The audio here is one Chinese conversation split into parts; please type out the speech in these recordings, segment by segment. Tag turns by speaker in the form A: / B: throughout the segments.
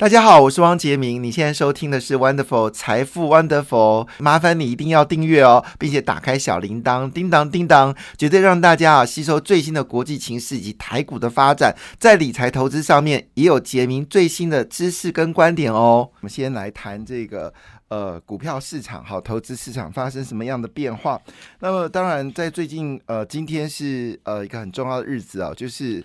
A: 大家好，我是汪杰明。你现在收听的是 Wonderful 财富 Wonderful，麻烦你一定要订阅哦，并且打开小铃铛，叮当叮当，绝对让大家啊吸收最新的国际情势以及台股的发展，在理财投资上面也有杰明最新的知识跟观点哦。我们先来谈这个呃股票市场，好，投资市场发生什么样的变化？那么当然，在最近呃，今天是呃一个很重要的日子啊，就是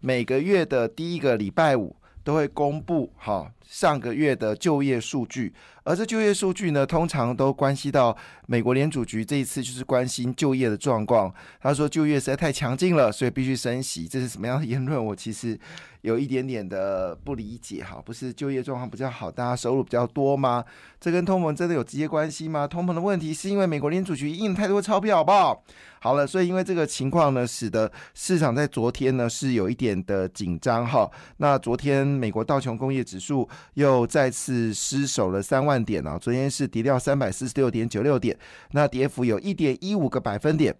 A: 每个月的第一个礼拜五。都会公布哈上个月的就业数据，而这就业数据呢，通常都关系到美国联储局这一次就是关心就业的状况。他说就业实在太强劲了，所以必须升息。这是什么样的言论？我其实。有一点点的不理解哈，不是就业状况比较好，大家收入比较多吗？这跟通膨真的有直接关系吗？通膨的问题是因为美国联储局印太多钞票，好不好？好了，所以因为这个情况呢，使得市场在昨天呢是有一点的紧张哈。那昨天美国道琼工业指数又再次失守了三万点啊，昨天是跌掉三百四十六点九六点，那跌幅有一点一五个百分点。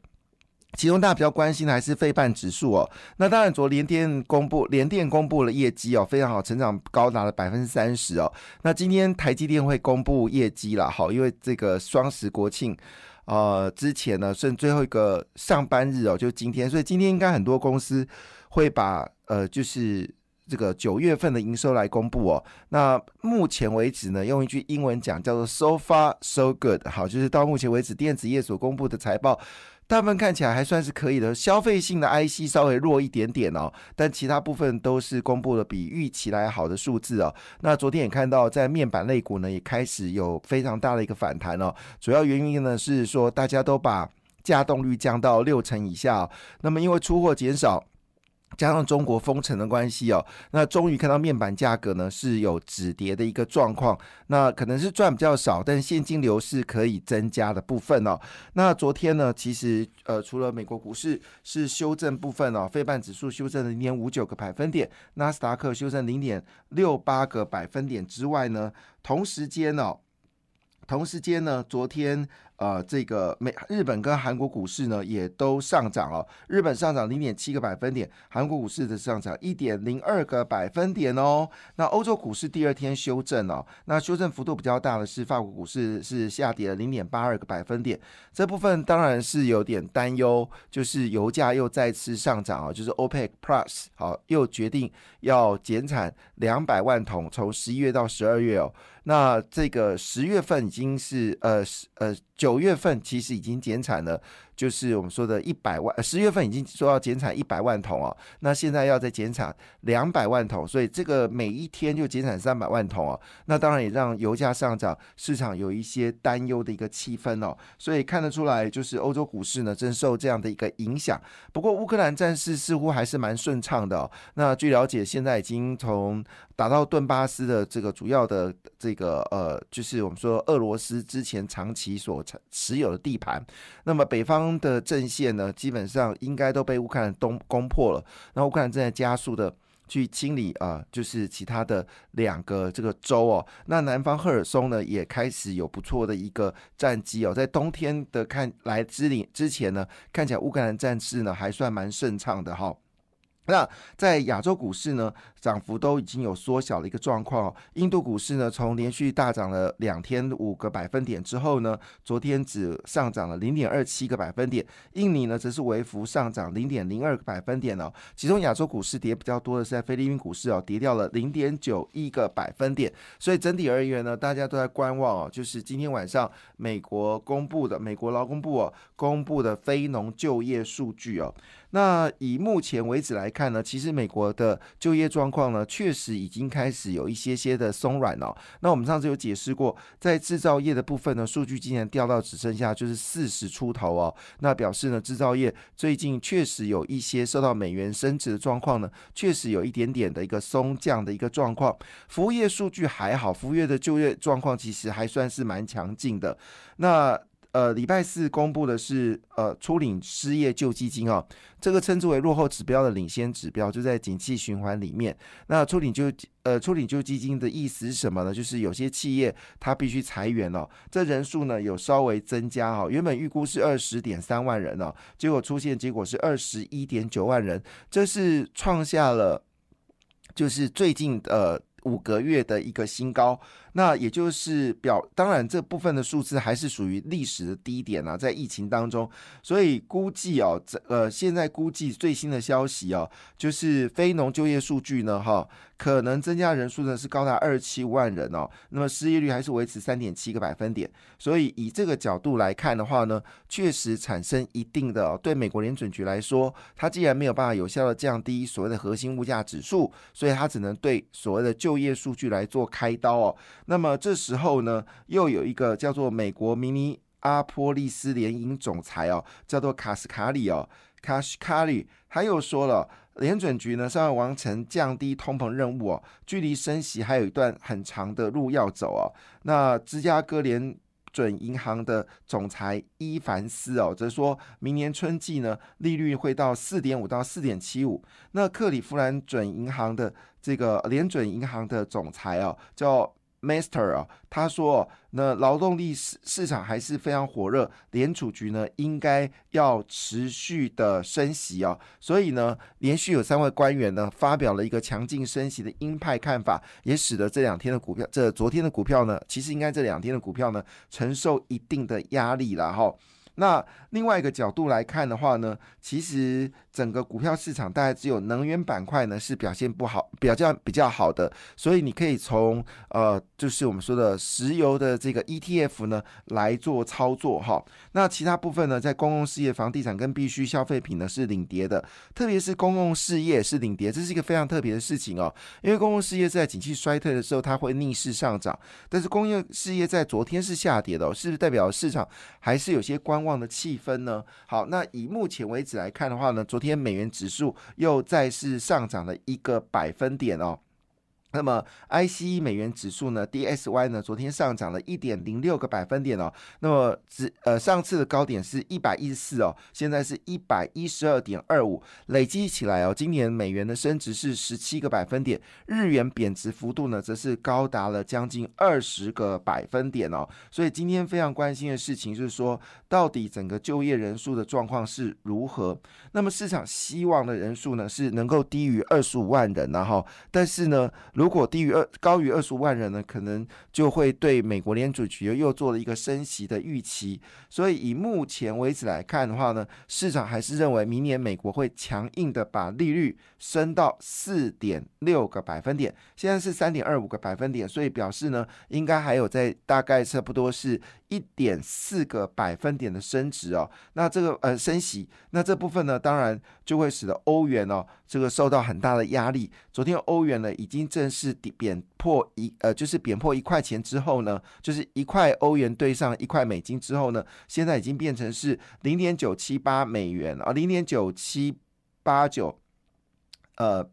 A: 其中大家比较关心的还是费半指数哦。那当然，昨联电公布，联电公布了业绩哦，非常好，成长高达了百分之三十哦。那今天台积电会公布业绩了，好，因为这个双十国庆，呃，之前呢剩最后一个上班日哦，就今天，所以今天应该很多公司会把呃，就是这个九月份的营收来公布哦。那目前为止呢，用一句英文讲叫做 “so far so good”，好，就是到目前为止电子业所公布的财报。大部分看起来还算是可以的，消费性的 IC 稍微弱一点点哦，但其他部分都是公布了比预期来好的数字哦。那昨天也看到，在面板类股呢也开始有非常大的一个反弹哦。主要原因呢是说大家都把价动率降到六成以下，那么因为出货减少。加上中国封城的关系哦，那终于看到面板价格呢是有止跌的一个状况，那可能是赚比较少，但现金流是可以增加的部分哦。那昨天呢，其实呃除了美国股市是修正部分哦，非半指数修正了零点五九个百分点，纳斯达克修正零点六八个百分点之外呢，同时间哦，同时间呢，昨天。呃，这个美日本跟韩国股市呢也都上涨哦。日本上涨零点七个百分点，韩国股市的上涨一点零二个百分点哦。那欧洲股市第二天修正哦，那修正幅度比较大的是法国股市是下跌了零点八二个百分点。这部分当然是有点担忧，就是油价又再次上涨啊，就是 OPEC Plus 好又决定要减产两百万桶，从十一月到十二月哦。那这个十月份已经是呃呃九月份其实已经减产了。就是我们说的一百万，十月份已经说要减产一百万桶哦，那现在要再减产两百万桶，所以这个每一天就减产三百万桶哦，那当然也让油价上涨，市场有一些担忧的一个气氛哦，所以看得出来，就是欧洲股市呢正受这样的一个影响。不过乌克兰战事似乎还是蛮顺畅的哦。那据了解，现在已经从打到顿巴斯的这个主要的这个呃，就是我们说俄罗斯之前长期所持持有的地盘，那么北方。的阵线呢，基本上应该都被乌克兰东攻破了。那乌克兰正在加速的去清理啊，就是其他的两个这个州哦。那南方赫尔松呢，也开始有不错的一个战绩哦。在冬天的看来之领之前呢，看起来乌克兰战事呢还算蛮顺畅的哈。那在亚洲股市呢，涨幅都已经有缩小的一个状况。印度股市呢，从连续大涨了两天五个百分点之后呢，昨天只上涨了零点二七个百分点。印尼呢，则是微幅上涨零点零二个百分点哦。其中亚洲股市跌比较多的是在菲律宾股市哦，跌掉了零点九一个百分点。所以整体而言呢，大家都在观望哦，就是今天晚上美国公布的美国劳工部哦公布的非农就业数据哦。那以目前为止来看呢，其实美国的就业状况呢，确实已经开始有一些些的松软了。那我们上次有解释过，在制造业的部分呢，数据今年掉到只剩下就是四十出头哦。那表示呢，制造业最近确实有一些受到美元升值的状况呢，确实有一点点的一个松降的一个状况。服务业数据还好，服务业的就业状况其实还算是蛮强劲的。那呃，礼拜四公布的是呃，初领失业救济金哦，这个称之为落后指标的领先指标，就在景气循环里面。那初领救呃，初领救济金的意思是什么呢？就是有些企业它必须裁员了，这人数呢有稍微增加哈，原本预估是二十点三万人哦，结果出现结果是二十一点九万人，这是创下了就是最近呃。五个月的一个新高。那也就是表，当然这部分的数字还是属于历史的低点啊，在疫情当中，所以估计哦，这呃现在估计最新的消息哦，就是非农就业数据呢，哈，可能增加人数呢是高达二十七万人哦，那么失业率还是维持三点七个百分点，所以以这个角度来看的话呢，确实产生一定的对美国联准局来说，它既然没有办法有效的降低所谓的核心物价指数，所以它只能对所谓的就业数据来做开刀哦。那么这时候呢，又有一个叫做美国明尼阿波利斯联营总裁哦，叫做卡斯卡里哦，卡斯卡里，他又说了，联准局呢是要完成降低通膨任务哦，距离升息还有一段很长的路要走哦。那芝加哥联准银行的总裁伊凡斯哦，则说明年春季呢，利率会到四点五到四点七五。那克里夫兰准银行的这个联准银行的总裁哦，叫。Master 啊，他说，那劳动力市市场还是非常火热，联储局呢应该要持续的升息啊，所以呢，连续有三位官员呢发表了一个强劲升息的鹰派看法，也使得这两天的股票，这昨天的股票呢，其实应该这两天的股票呢承受一定的压力了哈。那另外一个角度来看的话呢，其实整个股票市场大概只有能源板块呢是表现不好，比较比较好的，所以你可以从呃，就是我们说的石油的这个 ETF 呢来做操作哈。那其他部分呢，在公共事业、房地产跟必需消费品呢是领跌的，特别是公共事业是领跌，这是一个非常特别的事情哦。因为公共事业在景气衰退的时候，它会逆势上涨，但是工业事业在昨天是下跌的，是不是代表市场还是有些观？望的气氛呢？好，那以目前为止来看的话呢，昨天天美元指数又再次上涨了一个百分点哦。那么，ICE 美元指数呢？DSY 呢？昨天上涨了一点零六个百分点哦。那么，指呃上次的高点是一百一十四哦，现在是一百一十二点二五，累积起来哦，今年美元的升值是十七个百分点，日元贬值幅度呢，则是高达了将近二十个百分点哦。所以今天非常关心的事情就是说，到底整个就业人数的状况是如何？那么市场希望的人数呢，是能够低于二十五万人呢？哈，但是呢，如果低于二高于二十五万人呢，可能就会对美国联储局又做了一个升息的预期。所以以目前为止来看的话呢，市场还是认为明年美国会强硬的把利率升到四点六个百分点，现在是三点二五个百分点，所以表示呢，应该还有在大概差不多是一点四个百分点的升值哦。那这个呃升息，那这部分呢，当然就会使得欧元哦这个受到很大的压力。昨天欧元呢已经正式。贬破一呃，就是贬破一块钱之后呢，就是一块欧元兑上一块美金之后呢，现在已经变成是零点九七八美元啊，零点九七八九呃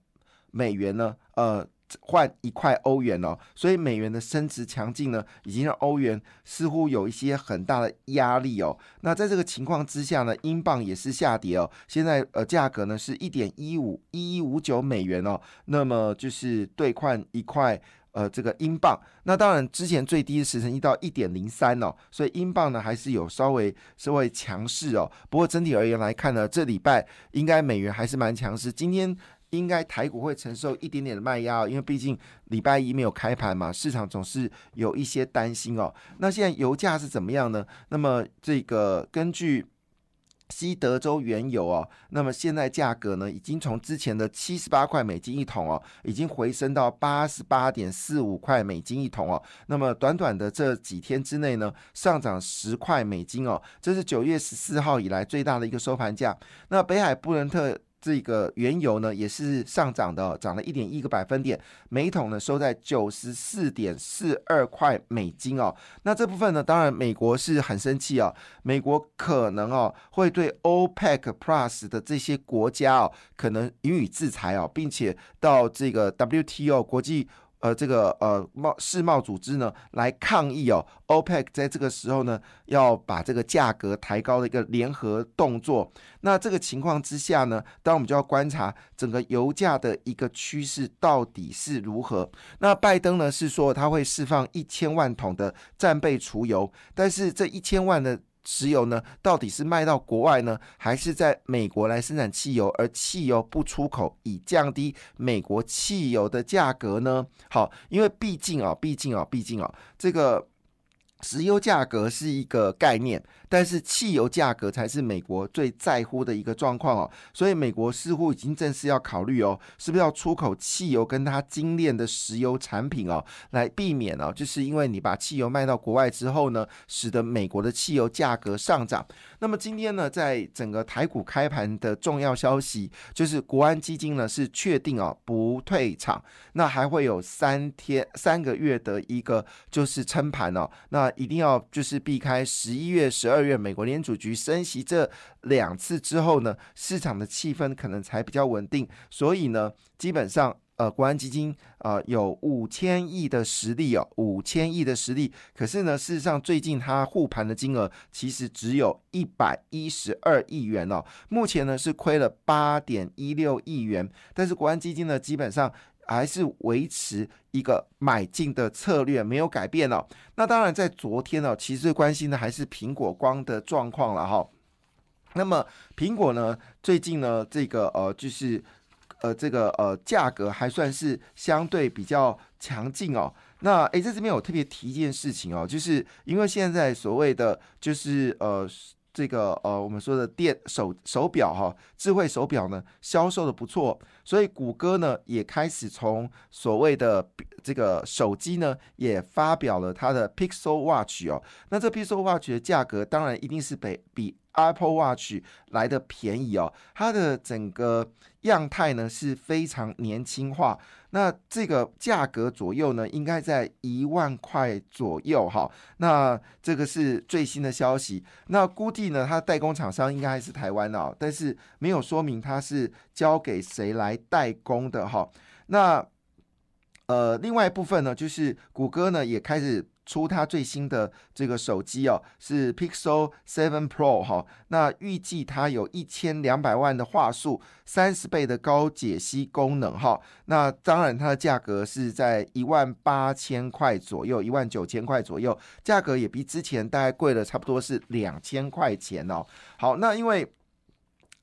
A: 美元呢，呃。换一块欧元哦，所以美元的升值强劲呢，已经让欧元似乎有一些很大的压力哦。那在这个情况之下呢，英镑也是下跌哦。现在呃价格呢是一点一五一一五九美元哦，那么就是兑换一块呃这个英镑。那当然之前最低的时程一到一点零三哦，所以英镑呢还是有稍微稍微强势哦。不过整体而言来看呢，这礼拜应该美元还是蛮强势。今天。应该台股会承受一点点的卖压，因为毕竟礼拜一没有开盘嘛，市场总是有一些担心哦。那现在油价是怎么样呢？那么这个根据西德州原油哦，那么现在价格呢，已经从之前的七十八块美金一桶哦，已经回升到八十八点四五块美金一桶哦。那么短短的这几天之内呢，上涨十块美金哦，这是九月十四号以来最大的一个收盘价。那北海布伦特。这个原油呢也是上涨的，涨了一点一个百分点，每桶呢收在九十四点四二块美金哦。那这部分呢，当然美国是很生气哦，美国可能哦会对 OPEC Plus 的这些国家哦可能予以制裁哦，并且到这个 WTO 国际。呃，这个呃贸世贸组织呢来抗议哦，OPEC 在这个时候呢要把这个价格抬高的一个联合动作。那这个情况之下呢，当然我们就要观察整个油价的一个趋势到底是如何。那拜登呢是说他会释放一千万桶的战备储油，但是这一千万的。石油呢，到底是卖到国外呢，还是在美国来生产汽油，而汽油不出口，以降低美国汽油的价格呢？好，因为毕竟啊，毕竟啊，毕竟啊，这个。石油价格是一个概念，但是汽油价格才是美国最在乎的一个状况哦。所以美国似乎已经正式要考虑哦，是不是要出口汽油跟它精炼的石油产品哦，来避免哦，就是因为你把汽油卖到国外之后呢，使得美国的汽油价格上涨。那么今天呢，在整个台股开盘的重要消息，就是国安基金呢是确定哦不退场，那还会有三天三个月的一个就是撑盘哦，那。一定要就是避开十一月、十二月美国联储局升息这两次之后呢，市场的气氛可能才比较稳定。所以呢，基本上呃，国安基金呃有五千亿的实力哦，五千亿的实力。可是呢，事实上最近它护盘的金额其实只有一百一十二亿元哦，目前呢是亏了八点一六亿元。但是国安基金呢，基本上。还是维持一个买进的策略，没有改变哦。那当然，在昨天呢，其实最关心的还是苹果光的状况了哈。那么苹果呢，最近呢，这个呃，就是呃，这个呃，价格还算是相对比较强劲哦。那诶，在这边我特别提一件事情哦，就是因为现在所谓的就是呃。这个呃，我们说的电手手表哈，智慧手表呢，销售的不错，所以谷歌呢也开始从所谓的这个手机呢，也发表了它的 Pixel Watch 哦。那这 Pixel Watch 的价格当然一定是比比。Apple Watch 来的便宜哦，它的整个样态呢是非常年轻化。那这个价格左右呢，应该在一万块左右哈。那这个是最新的消息。那估计呢，它代工厂商应该还是台湾哦，但是没有说明它是交给谁来代工的哈。那呃，另外一部分呢，就是谷歌呢也开始。出它最新的这个手机哦，是 Pixel Seven Pro 哈，那预计它有一千两百万的话术，三十倍的高解析功能哈，那当然它的价格是在一万八千块左右，一万九千块左右，价格也比之前大概贵了差不多是两千块钱哦。好，那因为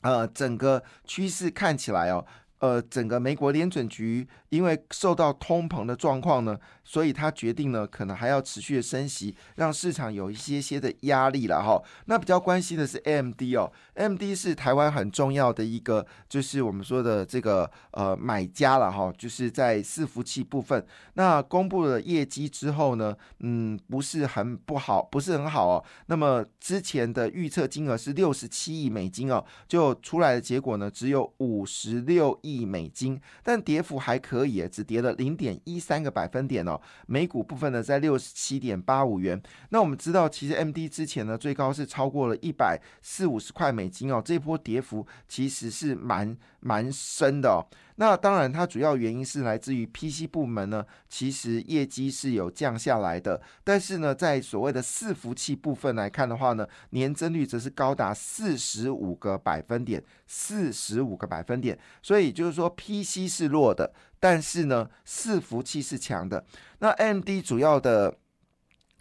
A: 呃整个趋势看起来哦。呃，整个美国联准局因为受到通膨的状况呢，所以他决定呢，可能还要持续的升息，让市场有一些些的压力了哈。那比较关心的是 AMD 哦，AMD 是台湾很重要的一个，就是我们说的这个呃买家了哈，就是在伺服器部分。那公布了业绩之后呢，嗯，不是很不好，不是很好哦。那么之前的预测金额是六十七亿美金哦，就出来的结果呢，只有五十六亿。亿美金，但跌幅还可以，只跌了零点一三个百分点哦。美股部分呢，在六十七点八五元。那我们知道，其实 M D 之前呢，最高是超过了一百四五十块美金哦。这波跌幅其实是蛮蛮深的哦。那当然，它主要原因是来自于 PC 部门呢，其实业绩是有降下来的。但是呢，在所谓的伺服器部分来看的话呢，年增率则是高达四十五个百分点，四十五个百分点。所以就是说，PC 是弱的，但是呢，伺服器是强的。那 MD 主要的。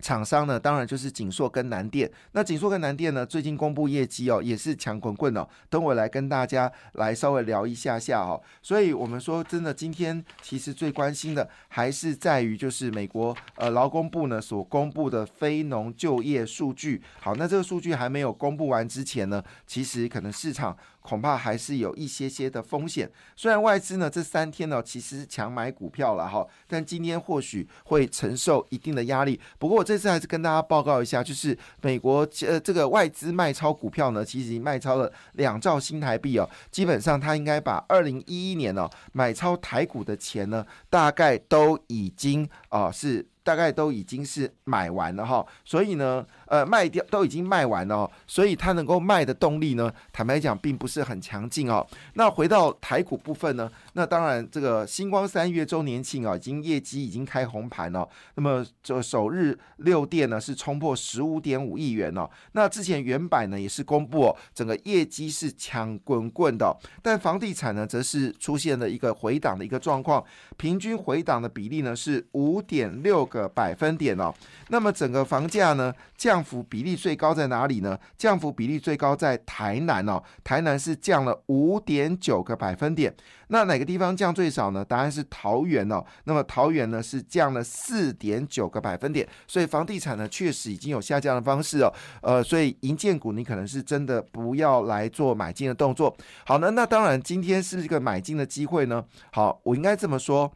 A: 厂商呢，当然就是锦硕跟南电。那锦硕跟南电呢，最近公布业绩哦，也是强滚滚哦。等我来跟大家来稍微聊一下下哦。所以我们说，真的，今天其实最关心的还是在于，就是美国呃劳工部呢所公布的非农就业数据。好，那这个数据还没有公布完之前呢，其实可能市场。恐怕还是有一些些的风险。虽然外资呢这三天呢其实强买股票了哈，但今天或许会承受一定的压力。不过我这次还是跟大家报告一下，就是美国呃这个外资卖超股票呢，其实已经卖超了两兆新台币哦。基本上他应该把二零一一年哦买超台股的钱呢，大概都已经啊是。大概都已经是买完了哈，所以呢，呃，卖掉都已经卖完了，所以它能够卖的动力呢，坦白讲并不是很强劲哦。那回到台股部分呢，那当然这个星光三月周年庆啊，已经业绩已经开红盘了。那么这首日六店呢是冲破十五点五亿元哦。那之前原版呢也是公布，整个业绩是强滚滚的，但房地产呢则是出现了一个回档的一个状况，平均回档的比例呢是五点六个。百分点哦，那么整个房价呢降降幅比例最高在哪里呢？降幅比例最高在台南哦，台南是降了五点九个百分点。那哪个地方降最少呢？答案是桃园哦。那么桃园呢是降了四点九个百分点，所以房地产呢确实已经有下降的方式哦。呃，所以银建股你可能是真的不要来做买进的动作。好呢，那当然今天是一个买进的机会呢。好，我应该这么说。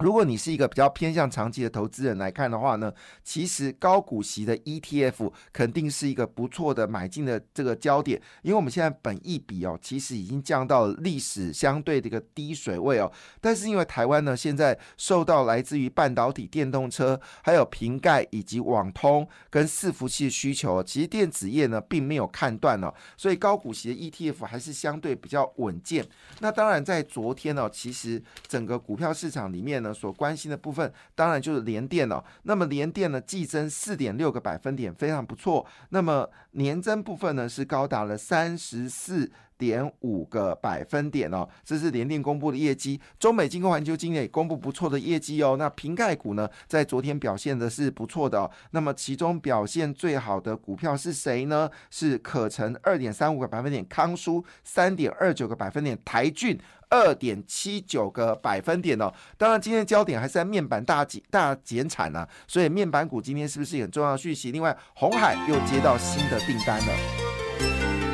A: 如果你是一个比较偏向长期的投资人来看的话呢，其实高股息的 ETF 肯定是一个不错的买进的这个焦点，因为我们现在本益比哦，其实已经降到了历史相对的一个低水位哦。但是因为台湾呢，现在受到来自于半导体、电动车、还有瓶盖以及网通跟伺服器的需求，其实电子业呢并没有看断哦，所以高股息的 ETF 还是相对比较稳健。那当然在昨天呢，其实整个股票市场里面。呢所关心的部分，当然就是联电了。那么联电呢，季增四点六个百分点，非常不错。那么年增部分呢，是高达了三十四。点五个百分点哦，这是联电公布的业绩。中美金控环球今年也公布不错的业绩哦。那瓶盖股呢，在昨天表现的是不错的。那么其中表现最好的股票是谁呢？是可成二点三五个百分点，康舒三点二九个百分点，台骏二点七九个百分点哦。当然，今天的焦点还是在面板大减大减产啊，所以面板股今天是不是很重要的讯息？另外，红海又接到新的订单了。